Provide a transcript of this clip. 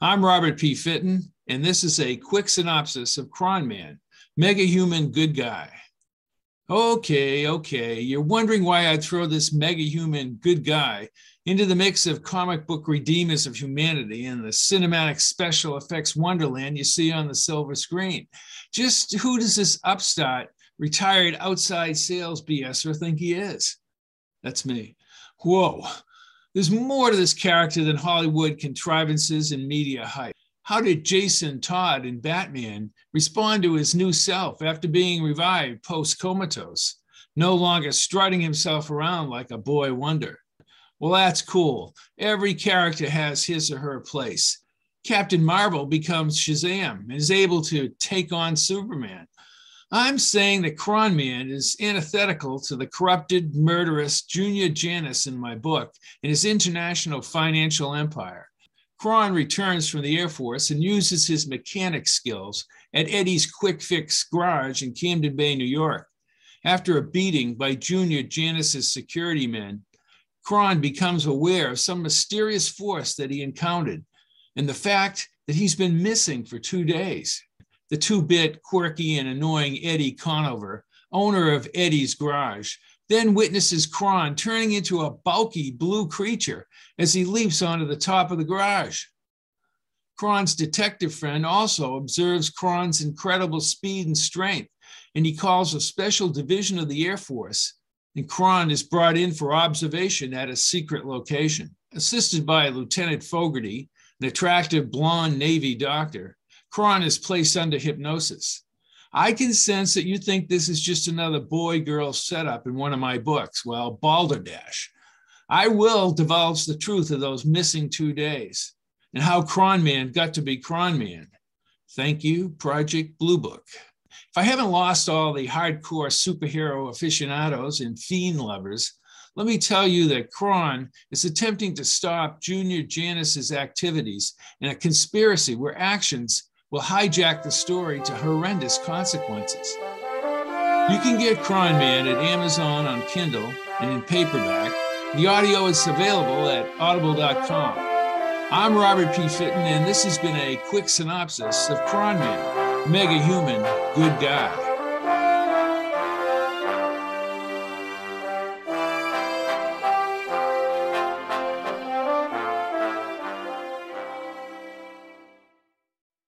I'm Robert P. Fitton, and this is a quick synopsis of Kron Man, mega human good guy. Okay, okay, you're wondering why I throw this mega human good guy into the mix of comic book redeemers of humanity and the cinematic special effects wonderland you see on the silver screen. Just who does this upstart, retired outside sales BSer think he is? That's me. Whoa, there's more to this character than Hollywood contrivances and media hype. How did Jason Todd in Batman respond to his new self after being revived post comatose, no longer strutting himself around like a boy wonder? Well, that's cool. Every character has his or her place. Captain Marvel becomes Shazam and is able to take on Superman. I'm saying that Kron Man is antithetical to the corrupted, murderous Junior Janus in my book and his international financial empire. Kron returns from the Air Force and uses his mechanic skills at Eddie's Quick Fix Garage in Camden Bay, New York. After a beating by Junior Janus's security men, Kron becomes aware of some mysterious force that he encountered and the fact that he's been missing for two days the two bit, quirky, and annoying Eddie Conover, owner of Eddie's Garage, then witnesses Kron turning into a bulky blue creature as he leaps onto the top of the garage. Kron's detective friend also observes Kron's incredible speed and strength, and he calls a special division of the Air Force. And Kron is brought in for observation at a secret location. Assisted by Lieutenant Fogarty, an attractive blonde Navy doctor, Kron is placed under hypnosis. I can sense that you think this is just another boy girl setup in one of my books. Well, Balderdash. I will divulge the truth of those missing two days and how Kron Man got to be Kron Man. Thank you, Project Blue Book. If I haven't lost all the hardcore superhero aficionados and fiend lovers, let me tell you that Kron is attempting to stop Junior Janus's activities in a conspiracy where actions will hijack the story to horrendous consequences. You can get Kron Man at Amazon on Kindle and in paperback. The audio is available at audible.com. I'm Robert P. Fitton, and this has been a quick synopsis of Kron Man, mega human, good guy.